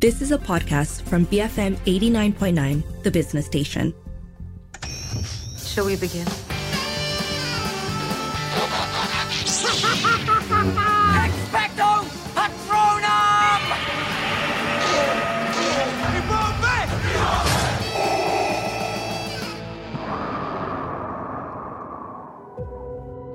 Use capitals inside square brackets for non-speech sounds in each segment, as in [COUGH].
This is a podcast from BFM 89.9, the business station. Shall we begin? Expecto Patronum!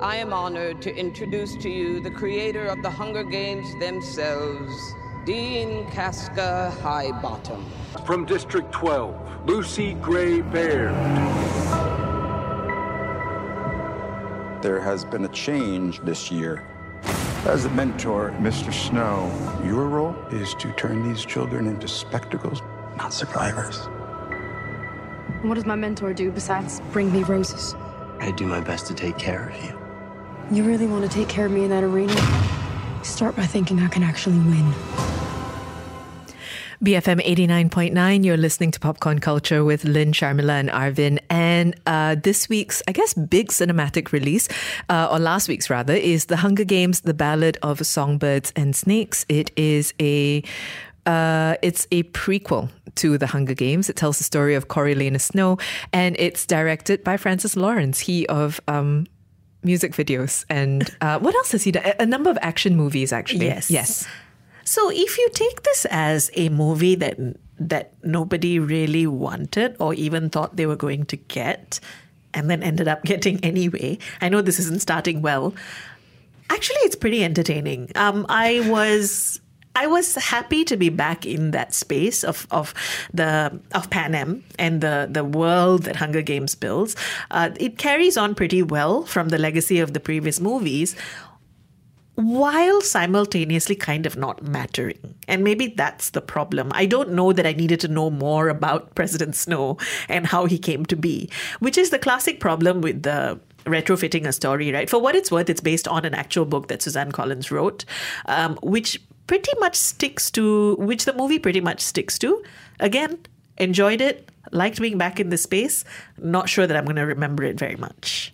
I am honored to introduce to you the creator of the Hunger Games themselves, Dean Casca Highbottom. From District 12, Lucy Gray Baird. There has been a change this year. As a mentor, Mr. Snow, your role is to turn these children into spectacles, not survivors. What does my mentor do besides bring me roses? I do my best to take care of you. You really want to take care of me in that arena? Start by thinking I can actually win. BFM 89.9, you're listening to Popcorn Culture with Lynn, Sharmila, and Arvin. And uh, this week's, I guess, big cinematic release, uh, or last week's rather, is The Hunger Games, The Ballad of Songbirds and Snakes. It is a uh, it's a prequel to The Hunger Games. It tells the story of Coriolanus Snow, and it's directed by Francis Lawrence, he of um, music videos. And uh, what else has he done? A, a number of action movies, actually. Yes. Yes. So if you take this as a movie that that nobody really wanted or even thought they were going to get, and then ended up [LAUGHS] getting anyway, I know this isn't starting well. Actually, it's pretty entertaining. Um, I was I was happy to be back in that space of of the of Panem and the the world that Hunger Games builds. Uh, it carries on pretty well from the legacy of the previous movies, while simultaneously kind of not mattering. And maybe that's the problem. I don't know that I needed to know more about President Snow and how he came to be, which is the classic problem with the retrofitting a story, right? For what it's worth, it's based on an actual book that Suzanne Collins wrote, um, which pretty much sticks to, which the movie pretty much sticks to. Again, enjoyed it, liked being back in the space. Not sure that I'm going to remember it very much.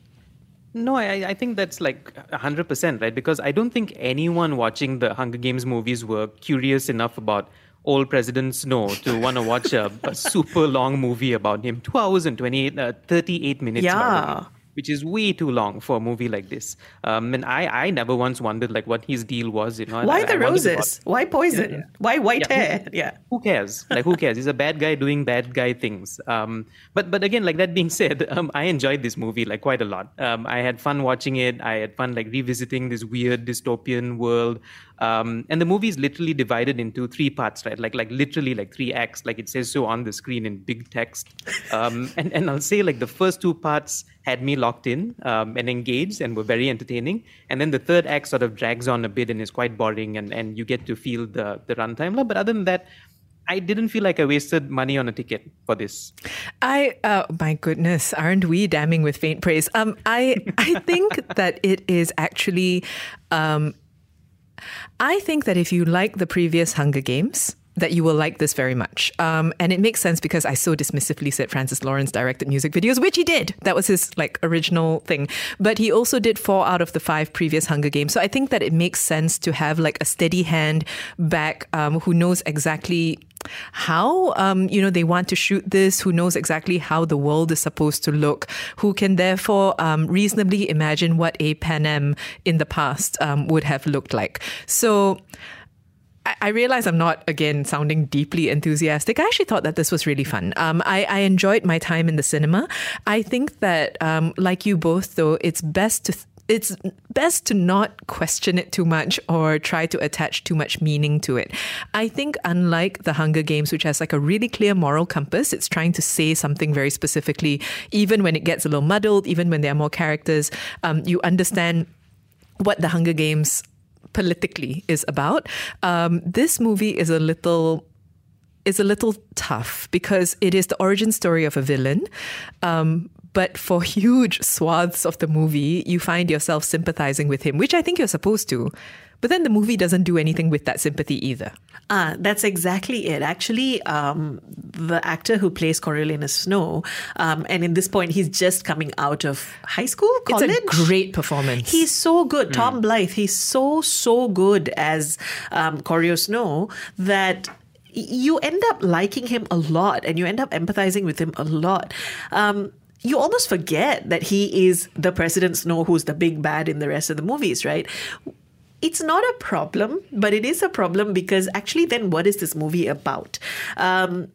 No, I, I think that's like 100%, right? Because I don't think anyone watching the Hunger Games movies were curious enough about old President Snow to want to watch a, a, super long movie about him. Two hours and 28, uh, 38 minutes. Yeah which is way too long for a movie like this. Um, and I, I never once wondered like what his deal was. You know, why I, the I roses? Why poison? Yeah, yeah. Why white yeah, hair? Who, [LAUGHS] yeah. Who cares? Like who cares? He's a bad guy doing bad guy things. Um, but but again, like that being [LAUGHS] said, um, I enjoyed this movie like quite a lot. Um, I had fun watching it. I had fun like revisiting this weird dystopian world. Um, and the movie is literally divided into three parts, right? Like like literally like three acts, like it says so on the screen in big text. Um, [LAUGHS] and and I'll say like the first two parts had me locked in um, and engaged and were very entertaining. And then the third act sort of drags on a bit and is quite boring, and and you get to feel the the runtime. But other than that. I didn't feel like I wasted money on a ticket for this. I, uh, my goodness, aren't we damning with faint praise? Um, I, I think [LAUGHS] that it is actually, um, I think that if you like the previous Hunger Games, that you will like this very much. Um, and it makes sense because I so dismissively said Francis Lawrence directed music videos, which he did. That was his like original thing. But he also did four out of the five previous Hunger Games. So I think that it makes sense to have like a steady hand back um, who knows exactly how um, you know they want to shoot this who knows exactly how the world is supposed to look who can therefore um, reasonably imagine what a panem in the past um, would have looked like so I realize I'm not again sounding deeply enthusiastic. I actually thought that this was really fun. Um, I, I, enjoyed my time in the cinema. I think that, um, like you both, though, it's best to. Th- it's best to not question it too much or try to attach too much meaning to it. I think, unlike the Hunger Games, which has like a really clear moral compass, it's trying to say something very specifically, even when it gets a little muddled, even when there are more characters, um, you understand what the Hunger Games politically is about. Um, this movie is a little is a little tough because it is the origin story of a villain. Um, but for huge swaths of the movie, you find yourself sympathizing with him, which I think you're supposed to. But then the movie doesn't do anything with that sympathy either. Ah, that's exactly it. Actually, um, the actor who plays Coriolanus Snow, um, and in this point, he's just coming out of high school, college. It's a great performance. He's so good. Mm. Tom Blyth, he's so, so good as um, Coryo Snow that you end up liking him a lot and you end up empathizing with him a lot. Um, you almost forget that he is the President Snow who's the big bad in the rest of the movies, right? It's not a problem, but it is a problem because actually, then what is this movie about? Um,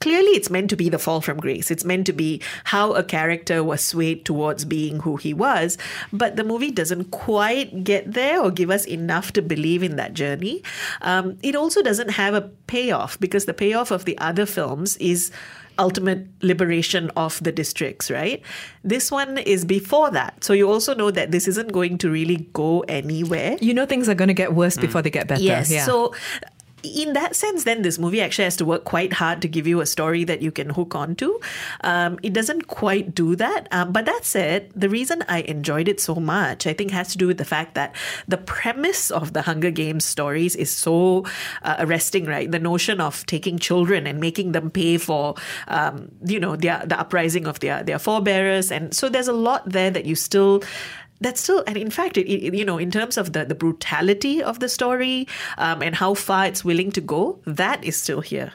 clearly it's meant to be the fall from grace. It's meant to be how a character was swayed towards being who he was. But the movie doesn't quite get there or give us enough to believe in that journey. Um, it also doesn't have a payoff because the payoff of the other films is ultimate liberation of the districts, right? This one is before that. So you also know that this isn't going to really go anywhere. You know things are going to get worse mm. before they get better. Yes. Yeah. So in that sense, then this movie actually has to work quite hard to give you a story that you can hook onto. Um, it doesn't quite do that. Um, but that said, the reason I enjoyed it so much, I think, has to do with the fact that the premise of the Hunger Games stories is so uh, arresting, right? The notion of taking children and making them pay for, um, you know, the uprising of their, their forebearers. And so there's a lot there that you still that's still and in fact it, it, you know in terms of the the brutality of the story um, and how far it's willing to go that is still here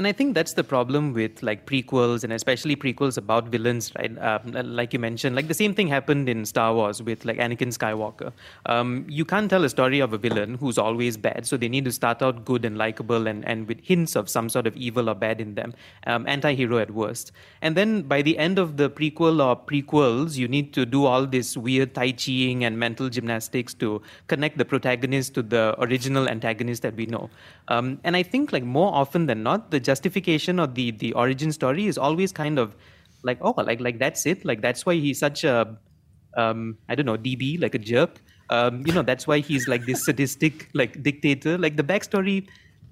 and I think that's the problem with like prequels and especially prequels about villains, right? Um, like you mentioned, like the same thing happened in Star Wars with like Anakin Skywalker. Um, you can't tell a story of a villain who's always bad, so they need to start out good and likable and, and with hints of some sort of evil or bad in them, um, anti-hero at worst. And then by the end of the prequel or prequels, you need to do all this weird tai chiing and mental gymnastics to connect the protagonist to the original antagonist that we know. Um, and I think like more often than not, the justification or the the origin story is always kind of like oh like like that's it. Like that's why he's such a um, I don't know DB like a jerk. Um, you know that's why he's like this sadistic like dictator. Like the backstory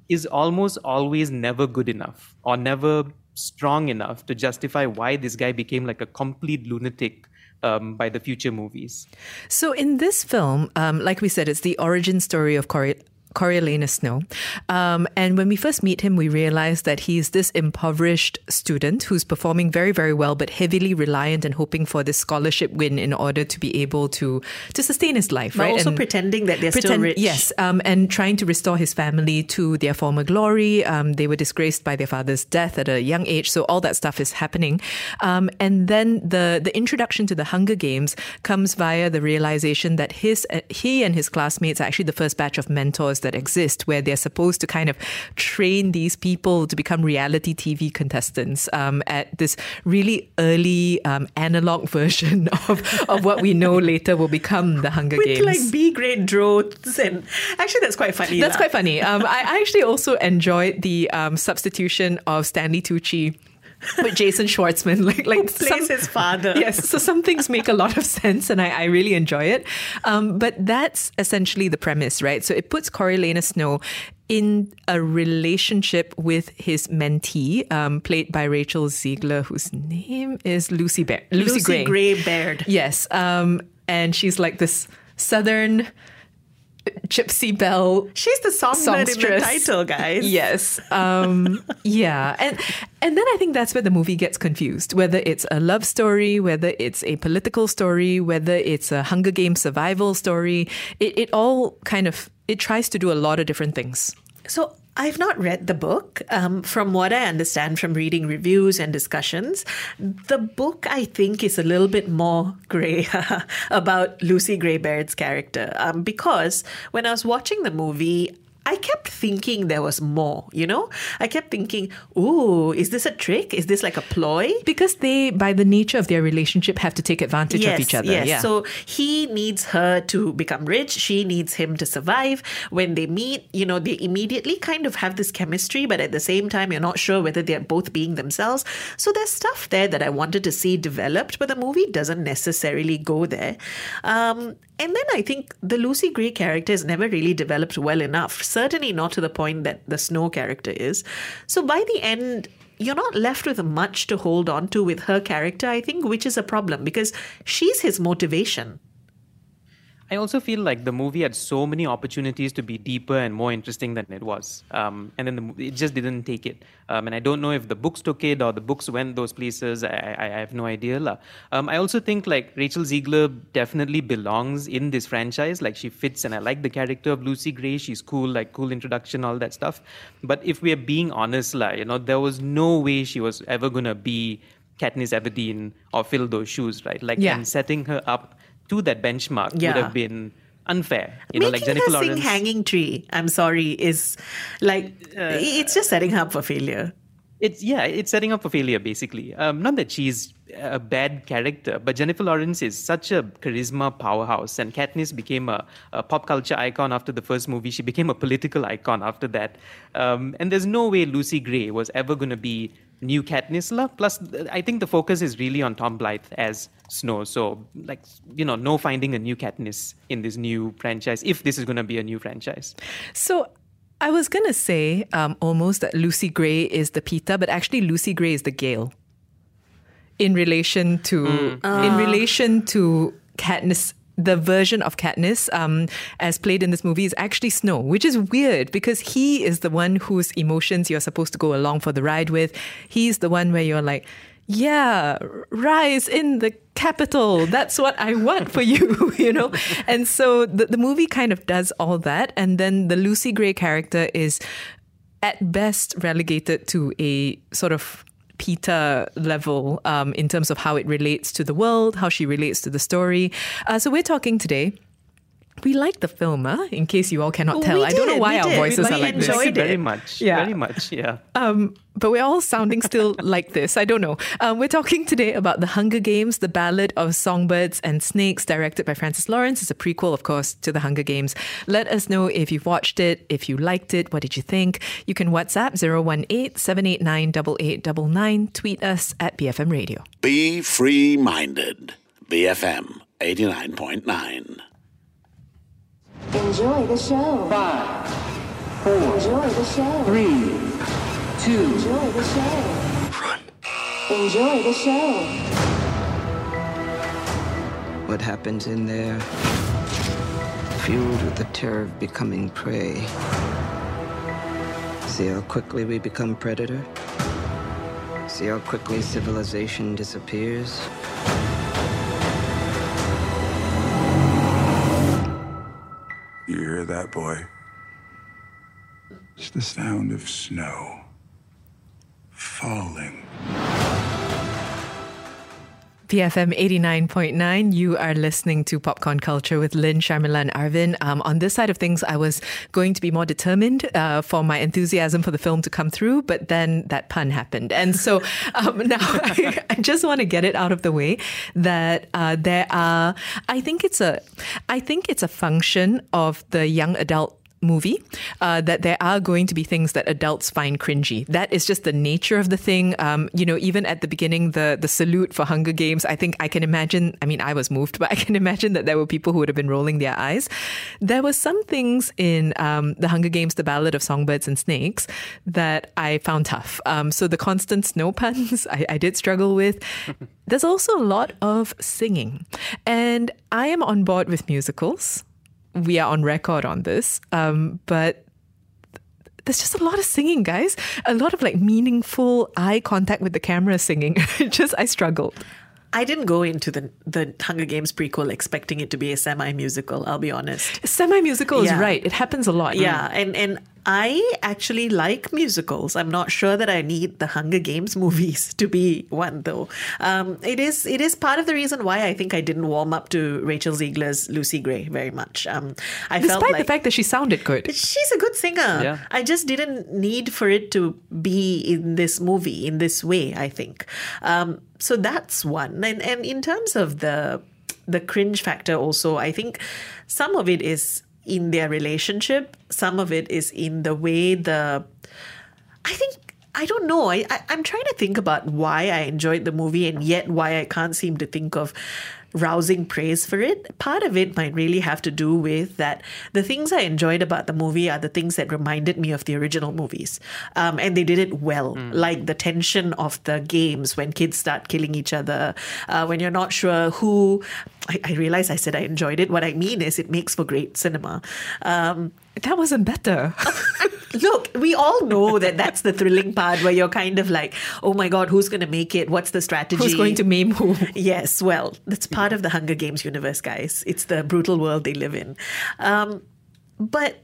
is almost always never good enough or never strong enough to justify why this guy became like a complete lunatic um, by the future movies. So in this film, um, like we said, it's the origin story of Corey Coriolanus Snow. Um, and when we first meet him, we realize that he's this impoverished student who's performing very, very well, but heavily reliant and hoping for this scholarship win in order to be able to to sustain his life. But right? also and pretending that they're pretend, still rich. Yes, um, and trying to restore his family to their former glory. Um, they were disgraced by their father's death at a young age, so all that stuff is happening. Um, and then the the introduction to the Hunger Games comes via the realization that his uh, he and his classmates are actually the first batch of mentors that exist where they're supposed to kind of train these people to become reality TV contestants um, at this really early um, analog [LAUGHS] version of, of what we know later will become the Hunger With Games. like B grade drones and actually that's quite funny. That's quite funny. Um, I, I actually also enjoyed the um, substitution of Stanley Tucci with Jason Schwartzman, like like Who plays some, his father. Yes, so some things make a lot of sense, and I, I really enjoy it. Um, but that's essentially the premise, right? So it puts Coriolanus Snow in a relationship with his mentee, um, played by Rachel Zegler, whose name is Lucy Bear, Lucy, Lucy Gray. Gray Baird. Yes, um, and she's like this southern Gypsy Belle. She's the songbird in the title, guys. Yes. Um, [LAUGHS] yeah. And and then I think that's where the movie gets confused. Whether it's a love story, whether it's a political story, whether it's a Hunger Game survival story, it, it all kind of it tries to do a lot of different things. So I've not read the book. Um, from what I understand from reading reviews and discussions, the book I think is a little bit more grey [LAUGHS] about Lucy Gray Baird's character. Um, because when I was watching the movie, I kept thinking there was more, you know? I kept thinking, ooh, is this a trick? Is this like a ploy? Because they, by the nature of their relationship, have to take advantage yes, of each other. Yes. Yeah. So he needs her to become rich. She needs him to survive. When they meet, you know, they immediately kind of have this chemistry, but at the same time, you're not sure whether they're both being themselves. So there's stuff there that I wanted to see developed, but the movie doesn't necessarily go there. Um, and then I think the Lucy Gray character is never really developed well enough, certainly not to the point that the Snow character is. So by the end, you're not left with much to hold on to with her character, I think, which is a problem because she's his motivation. I also feel like the movie had so many opportunities to be deeper and more interesting than it was, um, and then the, it just didn't take it. Um, and I don't know if the books took it or the books went those places. I, I, I have no idea. lah. Um, I also think like Rachel Zegler definitely belongs in this franchise. Like she fits, and I like the character of Lucy Gray. She's cool, like cool introduction, all that stuff. But if we're being honest, lah, you know, there was no way she was ever gonna be Katniss Everdeen or fill those shoes, right? Like, Yeah. and setting her up to that benchmark Yeah. would have been unfair. You know, Making like Jennifer Lawrence. "Hanging Tree," I'm sorry, is like it's just setting her up for failure. It's yeah, it's setting up for failure basically. Um, not that she's a bad character, but Jennifer Lawrence is such a charisma powerhouse, and Katniss became a, a pop culture icon after the first movie. She became a political icon after that, um, and there's no way Lucy Gray was ever going to be new Katniss. lah. Plus, I think the focus is really on Tom Blyth as Snow. So, like you know, no finding a new Katniss in this new franchise if this is going to be a new franchise. So I was gonna say um, almost that Lucy Gray is the Peter, but actually Lucy Gray is the Gale. In relation to in relation to Katniss, the version of Katniss um, as played in this movie is actually Snow, which is weird because he is the one whose emotions you're supposed to go along for the ride with. He's the one where you're like. Yeah, rise in the capital. That's what I want for you, [LAUGHS] you know? And so the, the movie kind of does all that. And then the Lucy Gray character is at best relegated to a sort of Peter level um, in terms of how it relates to the world, how she relates to the story. Uh, so we're talking today. We like the film, huh? in case you all cannot tell. We I don't know why our voices We are like this. enjoyed very it. much, Yeah. very much, yeah. Um, but we're all sounding still [LAUGHS] like this. I don't know. Um, we're talking today about The Hunger Games, The Ballad of Songbirds and Snakes, directed by Francis Lawrence. It's a prequel, of course, to The Hunger Games. Let us know if you've watched it, if you liked it, what did you think? You can WhatsApp 018 789 8899, tweet us at BFM Radio. Be free minded. BFM 89.9. Enjoy the show. Five, four, Enjoy the show. three, two, Enjoy the show. Run. Enjoy the show. What happens in there? Fueled with the terror of becoming prey. See how quickly we become predator? See how quickly civilization disappears? You hear that, boy? It's the sound of snow falling. BFM 89.9, you are listening to Popcorn Culture with Lynn, Sharmila, and Arvin. Um, on this side of things, I was going to be more determined uh, for my enthusiasm for the film to come through, but then that pun happened. And so [LAUGHS] um, now [LAUGHS] I, I just want to get it out of the way that uh, there are, I think it's a, I think it's a function of the young adult movie uh, that there are going to be things that adults find cringy. That is just the nature of the thing. Um, you know, even at the beginning, the the salute for Hunger Games, I think I can imagine. I mean, I was moved, [LAUGHS] but I can imagine that there were people who would have been rolling their eyes. There were some things in um, the Hunger Games, the Ballad of Songbirds and Snakes, that I found tough. Um, so the constant snow [LAUGHS] puns, I, I did struggle with. [LAUGHS] There's also a lot of singing, and I am on board with musicals we are on record on this. Um, but there's just a lot of singing, guys. A lot of like meaningful eye contact with the camera singing. [LAUGHS] just I struggled. I didn't go into the the Hunger Games prequel expecting it to be a semi musical. I'll be honest. Semi musical is right. It happens a lot. Yeah, and and I actually like musicals. I'm not sure that I need the Hunger Games [LAUGHS] movies to be one though. Um, it is it is part of the reason why I think I didn't warm up to Rachel Zegler's Lucy Gray very much. Um, I Despite felt like the fact that she sounded good. She's a good singer. Yeah. I just didn't need for it to be in this movie in this way. I think. Um, so that's one. And and in terms of the the cringe factor, also, I think some of it is in their relationship. Some of it is in the way the. I think I don't know. I, I I'm trying to think about why I enjoyed the movie and yet why I can't seem to think of rousing praise for it. Part of it might really have to do with that the things I enjoyed about the movie are the things that reminded me of the original movies. Um, and they did it well, like the tension of the games when kids start killing each other, uh, when you're not sure who. I, I realize I said I enjoyed it. What I mean is it makes for great cinema. Um, that wasn't better. [LAUGHS] Look, we all know that that's the thrilling part where you're kind of like, oh my God, who's going to make it? What's the strategy? Who's going to maim who? [LAUGHS] Yes, well, that's part of the Hunger Games universe, guys. It's the brutal world they live in. Um, but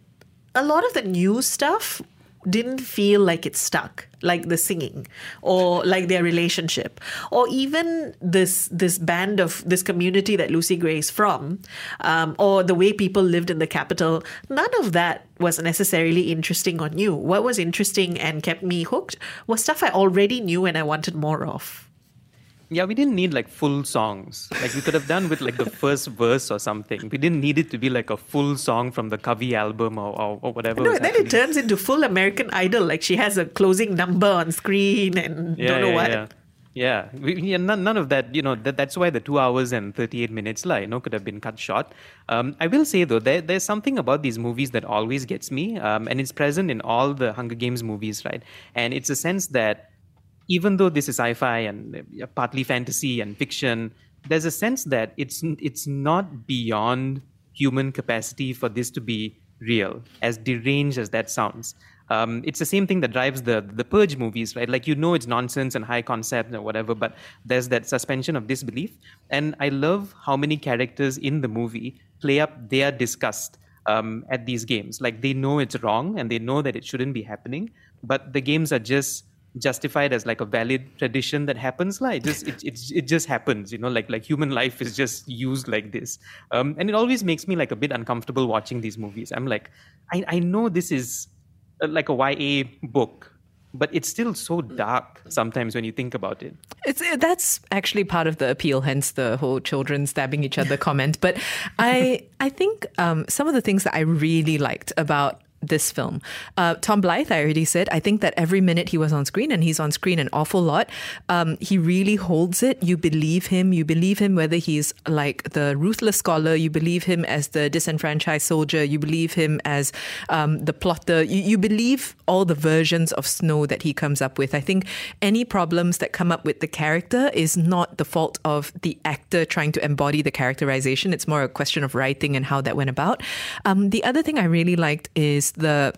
a lot of the new stuff didn't feel like it stuck like the singing or like their relationship or even this this band of this community that lucy gray is from um, or the way people lived in the capital none of that was necessarily interesting or new what was interesting and kept me hooked was stuff i already knew and i wanted more of yeah, we didn't need like full songs. Like we could have done with like the first verse or something. We didn't need it to be like a full song from the Kavi album or, or, or whatever. No, then it turns into full American Idol. Like she has a closing number on screen and yeah, don't know yeah, what. Yeah. Yeah, we, yeah none, none of that, you know, that, that's why the two hours and 38 minutes, like, you know, could have been cut short. Um, I will say, though, there, there's something about these movies that always gets me, um, and it's present in all the Hunger Games movies, right? And it's a sense that even though this is sci-fi and partly fantasy and fiction, there's a sense that it's it's not beyond human capacity for this to be real, as deranged as that sounds. Um, it's the same thing that drives the the Purge movies, right? Like you know it's nonsense and high concept or whatever, but there's that suspension of disbelief. And I love how many characters in the movie play up their disgust um, at these games. Like they know it's wrong and they know that it shouldn't be happening, but the games are just justified as like a valid tradition that happens like it just it, it, it just happens you know like like human life is just used like this. Um, and it always makes me like a bit uncomfortable watching these movies. I'm like i, I know this is uh, like a ya book but it's still so dark sometimes when you think about it. It's that's actually part of the appeal hence the whole children stabbing each other [LAUGHS] comment. But i i think um, some of the things that i really liked about this film. Uh, Tom Blyth, I already said, I think that every minute he was on screen, and he's on screen an awful lot, um, he really holds it. You believe him. You believe him whether he's like the ruthless scholar, you believe him as the disenfranchised soldier, you believe him as um, the plotter. You, you believe all the versions of Snow that he comes up with. I think any problems that come up with the character is not the fault of the actor trying to embody the characterization. It's more a question of writing and how that went about. Um, the other thing I really liked is the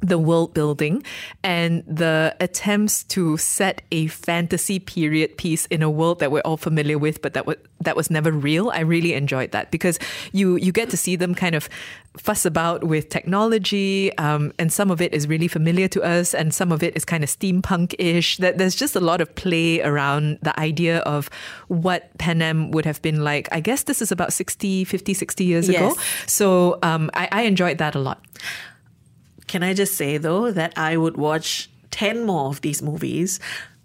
the world building and the attempts to set a fantasy period piece in a world that we're all familiar with, but that was that was never real. I really enjoyed that because you you get to see them kind of fuss about with technology, um, and some of it is really familiar to us, and some of it is kind of steampunk-ish. That there's just a lot of play around the idea of what Panem would have been like. I guess this is about 60, 50, 60 years Yes. ago. So um, I, I enjoyed that a lot. Can I just say though that I would watch 10 more of these movies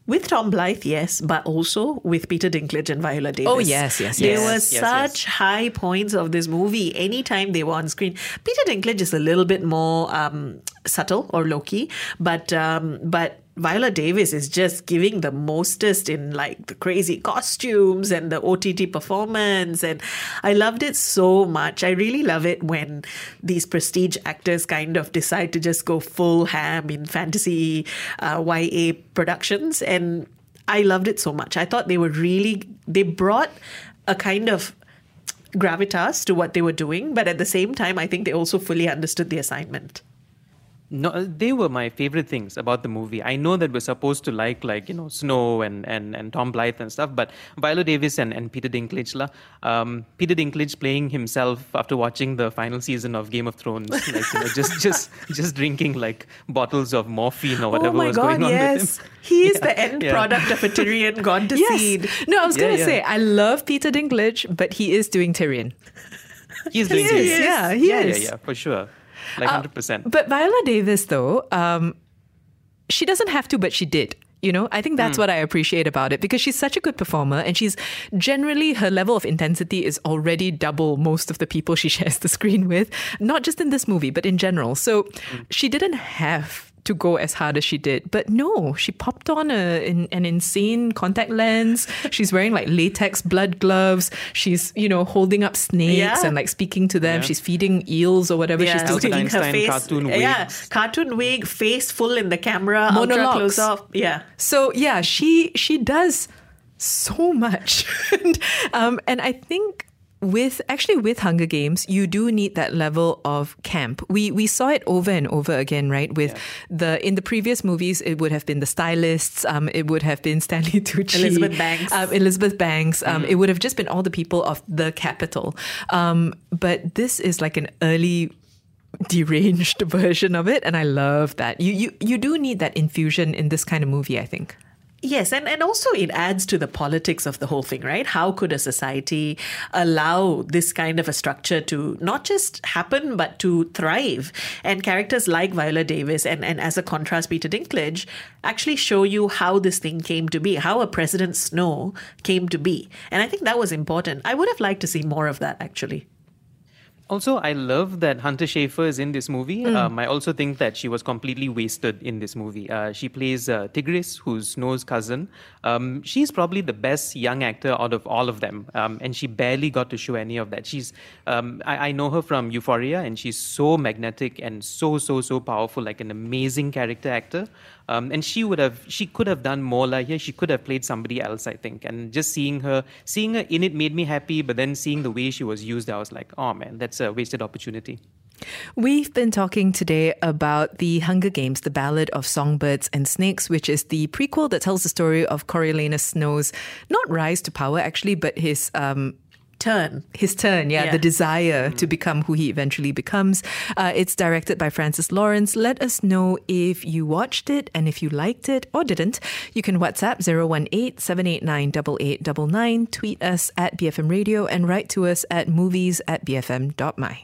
with Tom Blyth, yes, but also with Peter Dinklage and Viola Davis. Oh, yes, yes, yes. There were Yes, yes. such high points of this movie anytime they were on screen. Peter Dinklage is a little bit more um, subtle or low key, but um, but Viola Davis is just giving the mostest in like the crazy costumes and the OTT performance. And I loved it so much. I really love it when these prestige actors kind of decide to just go full ham in fantasy uh, YA productions. And I loved it so much. I thought they were really, they brought a kind of gravitas to what they were doing. But at the same time, I think they also fully understood the assignment. No, they were my favorite things about the movie. I know that we're supposed to like, like you know, Snow and and, and Tom Blyth and stuff, but Viola Davis and, and Peter Dinklage, la, um, Peter Dinklage playing himself after watching the final season of Game of Thrones, like you know, just [LAUGHS] just just drinking like bottles of morphine or whatever oh was God, going on yes. with him. He is [LAUGHS] Yeah, the end yeah. product of a Tyrion gone to [LAUGHS] seed. Yes. No, I was to yeah. say, I love Peter Dinklage, but he is doing Tyrion. He's doing He it. is, yeah, he is. yeah, yeah, for sure, like Uh, hundred percent. But Viola Davis, though, um, she doesn't have to, but she did. You know, I think that's Hmm. what I appreciate about it because she's such a good performer and she's generally her level of intensity is already double most of the people she [LAUGHS] shares the screen with, not just in this movie, but in general. So Hmm. she didn't have to go as hard as she did. But no, she popped on a, an, an insane contact lens. [LAUGHS] She's wearing like latex blood gloves. She's, you know, holding up snakes Yeah. and like speaking to them. Yeah. She's feeding eels or whatever Yeah, she's doing. sticking her Einstein face. cartoon yeah, cartoon wig, face full in the camera, ultra Monologues. close off. Yeah. So yeah, she she does so much, [LAUGHS] and, um, and I think with actually with Hunger Games, you do need that level of camp. We we saw it over and over again, right? With the in the previous movies, it would have been the stylists, um, it would have been [LAUGHS] Stanley Tucci, Elizabeth Banks. um, Elizabeth Banks. Um, It would have just been all the people of the capital. Um, but this is like an early deranged [LAUGHS] version of it and i love that you you you do need that infusion in this kind of movie i think Yes, and, and also it adds to the politics of the whole thing, right? How could a society allow this kind of a structure to not just happen, but to thrive? And characters like Viola Davis and, and as a contrast, Peter Dinklage actually show you how this thing came to be, how a President Snow came to be. And I think that was important. I would have liked to see more of that, actually. Also, I love that Hunter Schafer is in this movie. Mm. Um, I also think that she was completely wasted in this movie. Uh, she plays uh, Tigris, who's Snow's cousin. Um, she's probably the best young actor out of all of them, um, and she barely got to show any of that. She's, um, I, I know her from Euphoria, and she's so magnetic and so so so powerful, like an amazing character actor. Um, and she would have, she could have done more like here. She could have played somebody else, I think. And just seeing her, seeing her in it made me happy. But then seeing the way she was used, I was like, oh man, that's a wasted opportunity. We've been talking today about The Hunger Games, The Ballad of Songbirds and Snakes, which is the prequel that tells the story of Coriolanus Snow's not rise to power, actually, but his um, turn. His turn, yeah, Yeah. the desire to become who he eventually becomes. Uh, it's directed by Francis Lawrence. Let us know if you watched it and if you liked it or didn't. You can WhatsApp 018 789 8899, tweet us at BFM Radio, and write to us at movies at bfm.my.